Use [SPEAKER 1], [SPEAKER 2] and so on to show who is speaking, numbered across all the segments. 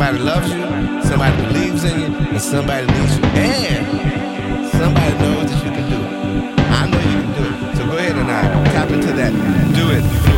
[SPEAKER 1] somebody loves you, somebody believes in you, and somebody needs you. And somebody knows that you can do it. I know you can do it. So go ahead and I tap into that. Do it.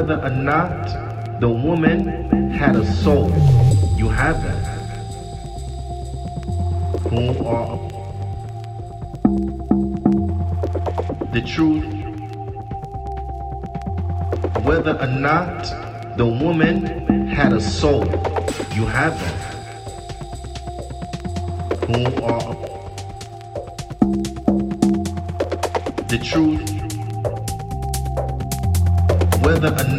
[SPEAKER 2] whether or not the woman had a soul. You have that. Whom are the truth, whether or not the woman had a soul. You have that. Whom are the truth whether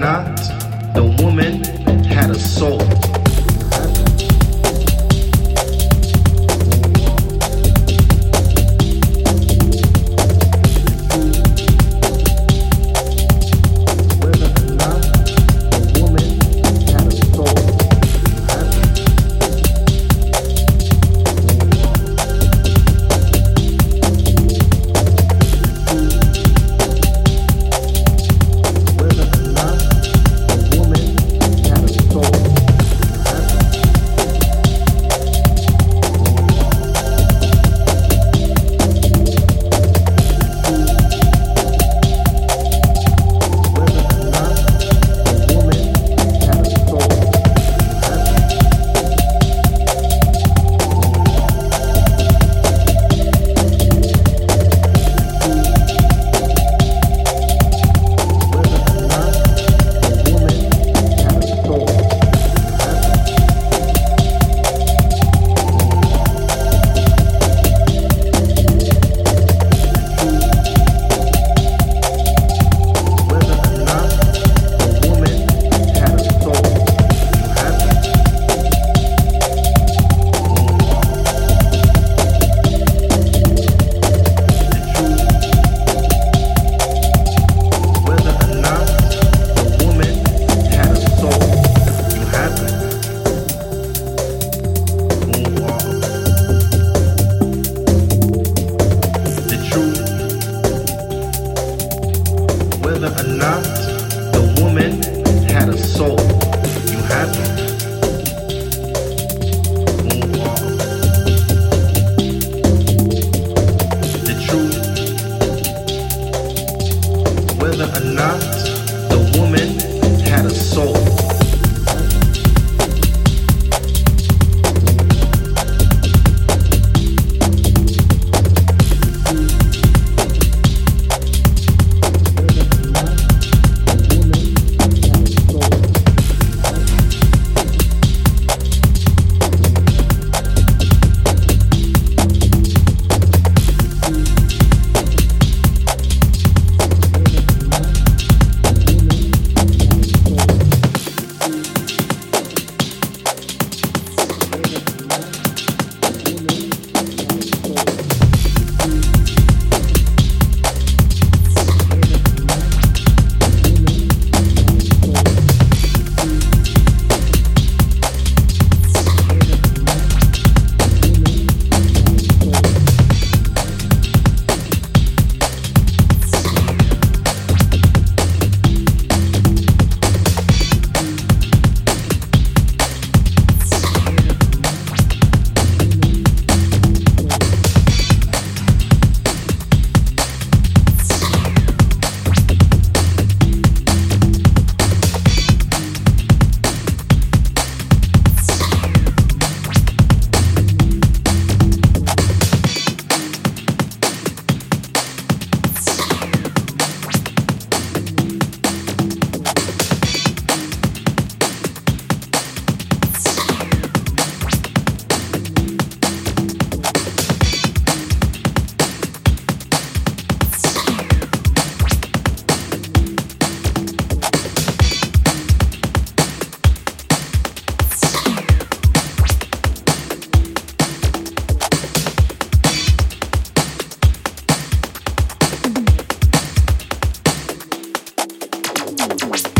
[SPEAKER 2] Mm-hmm.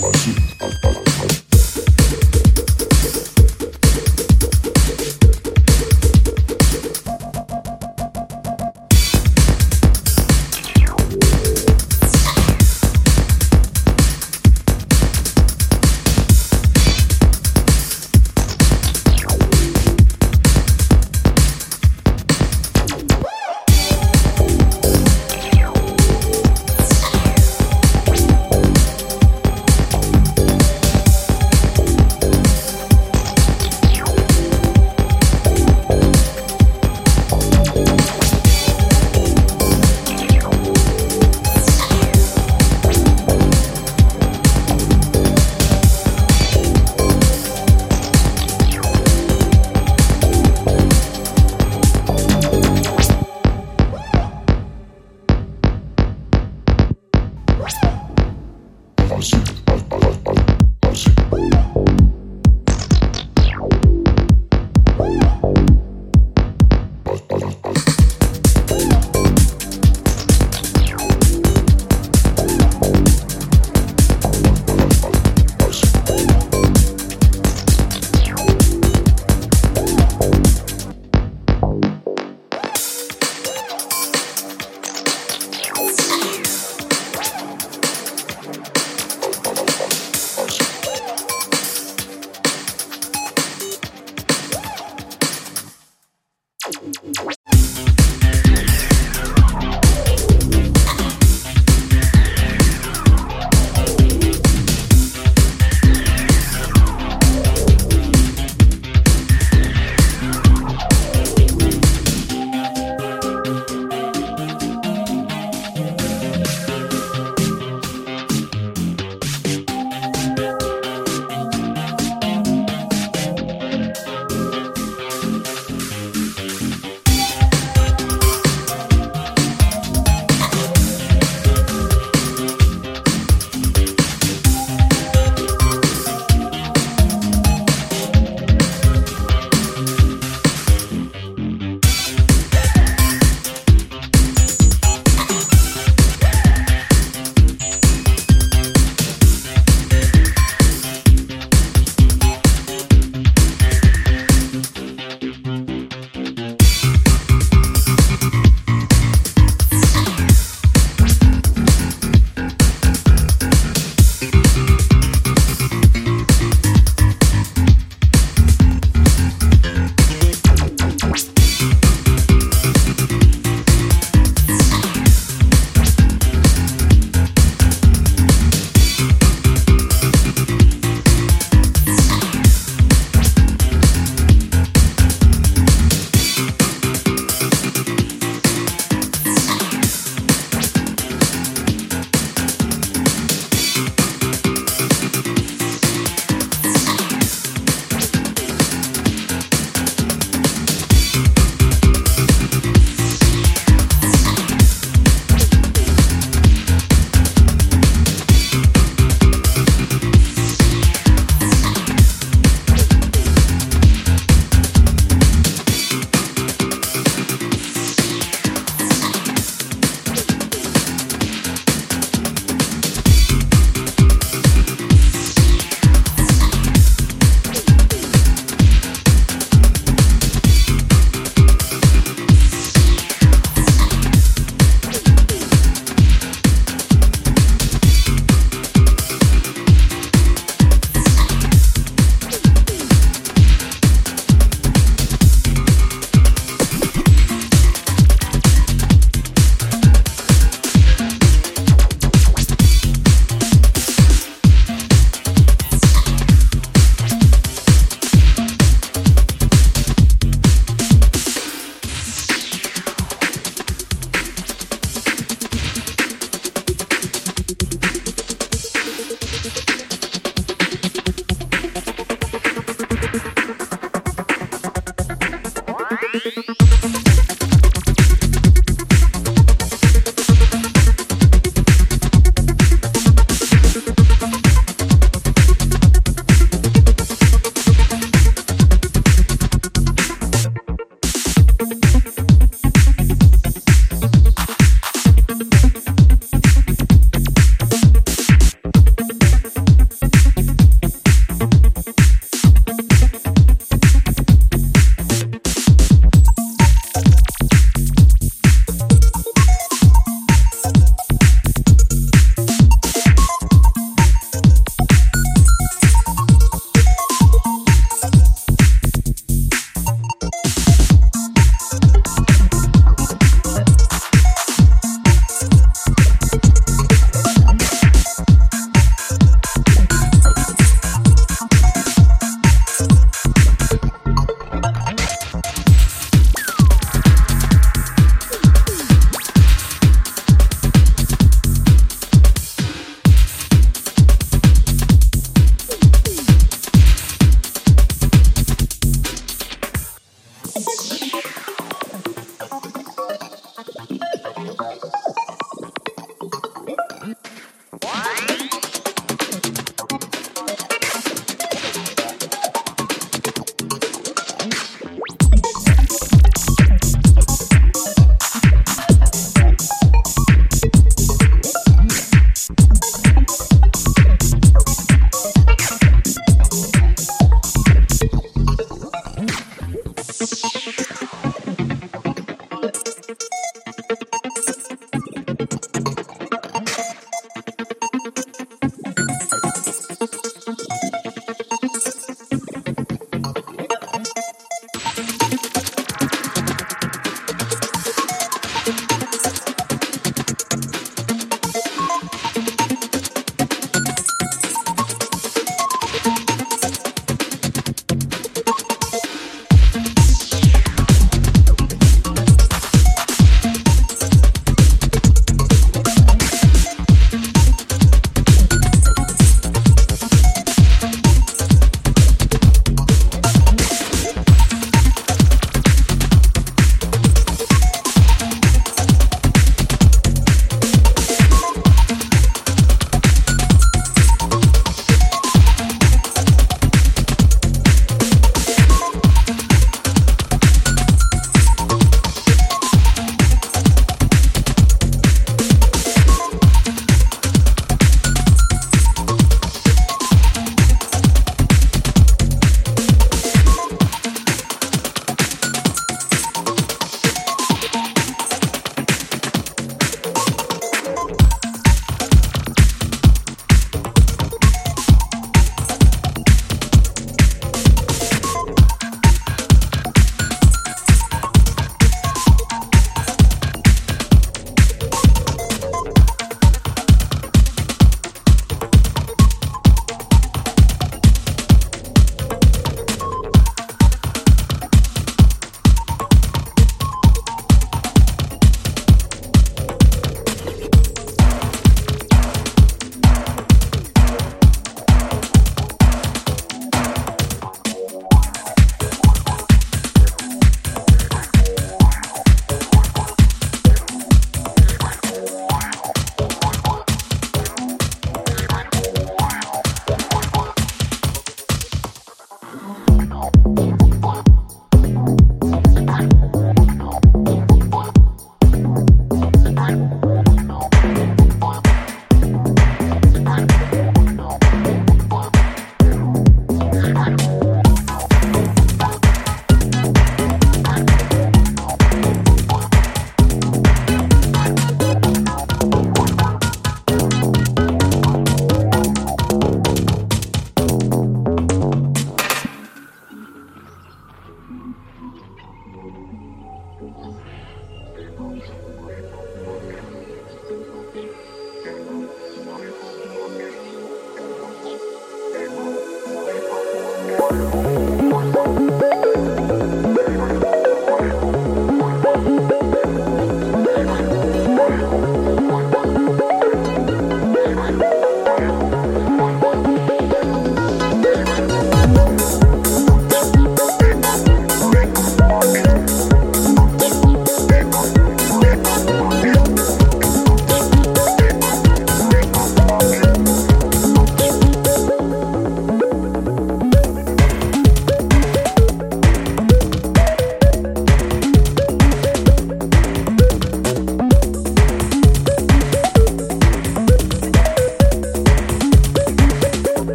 [SPEAKER 2] Bom.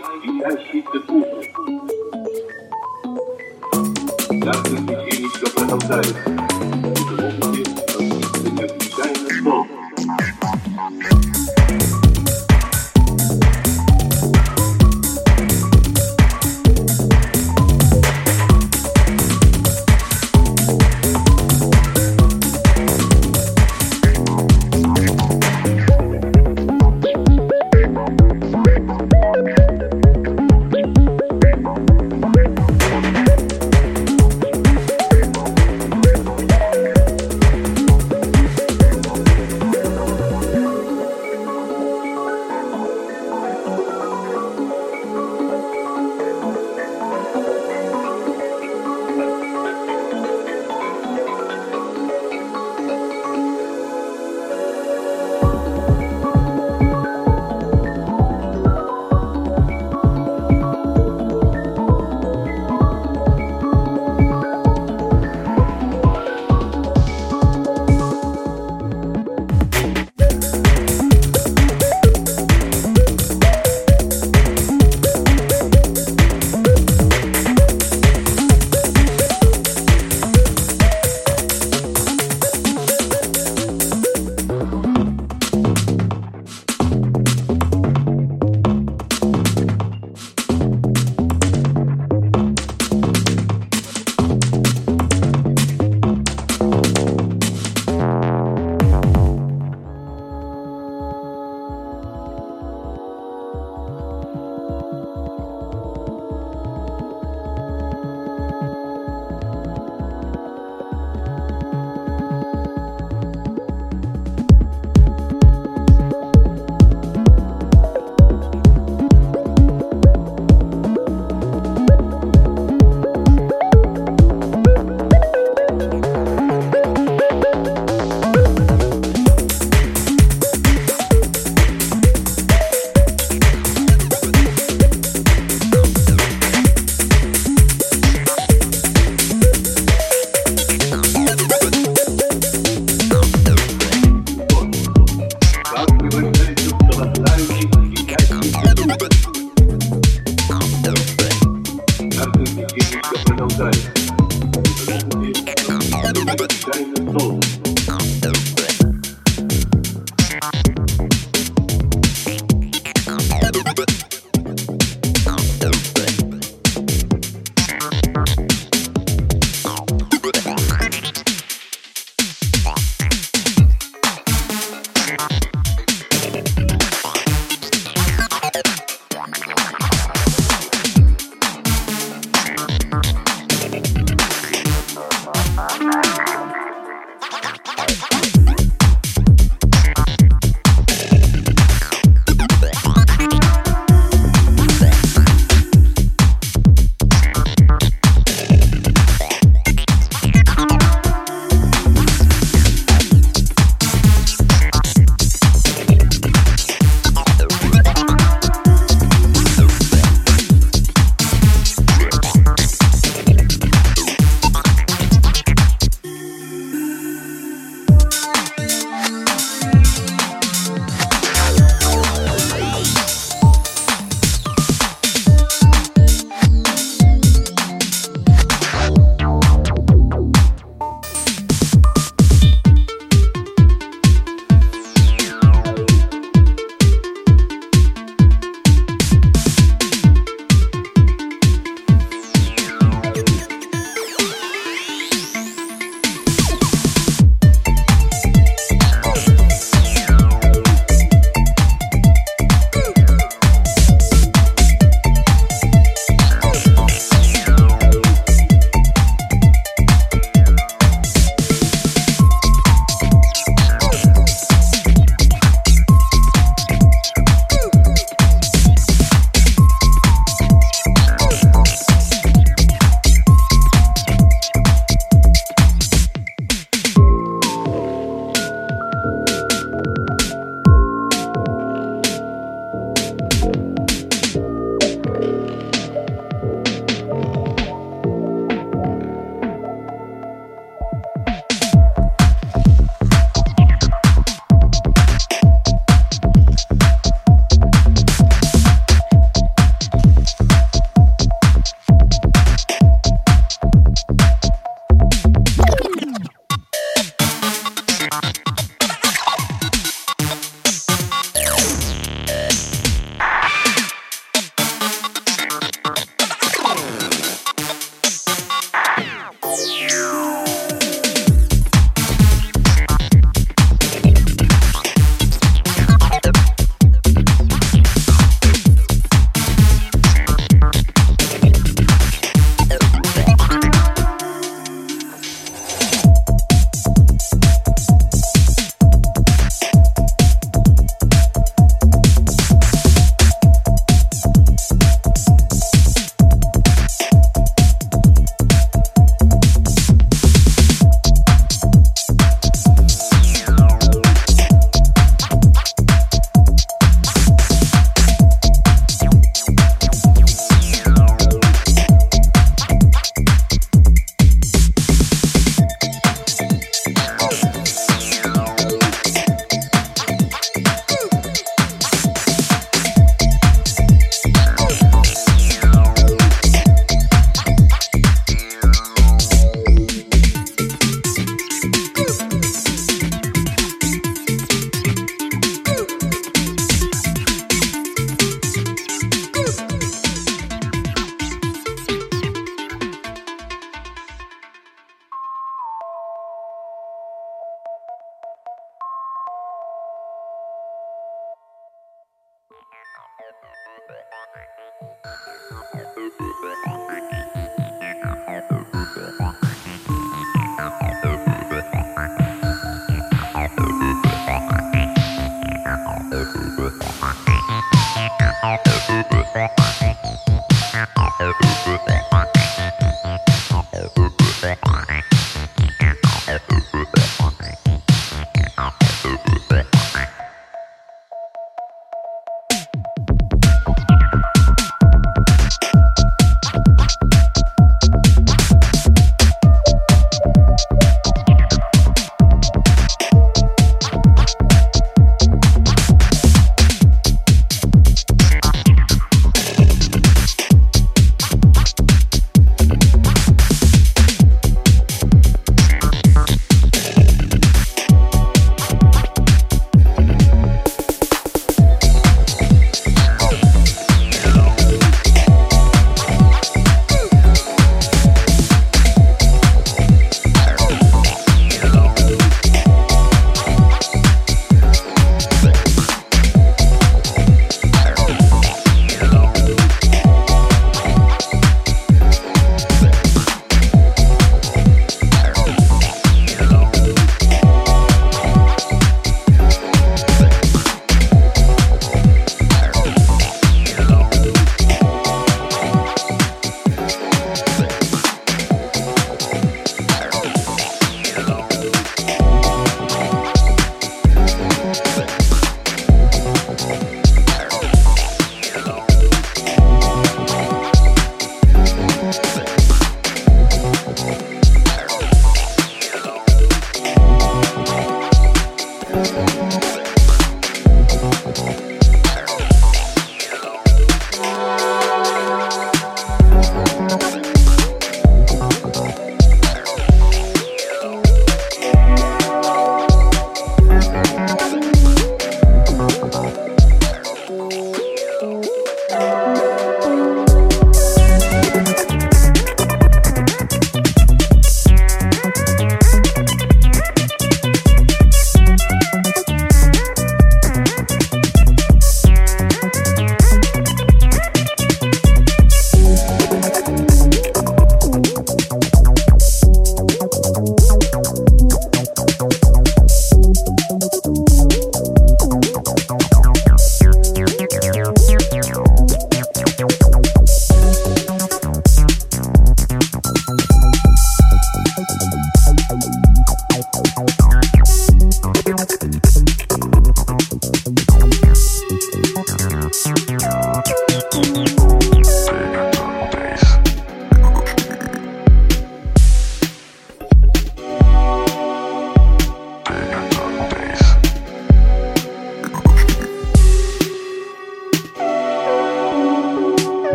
[SPEAKER 2] like you.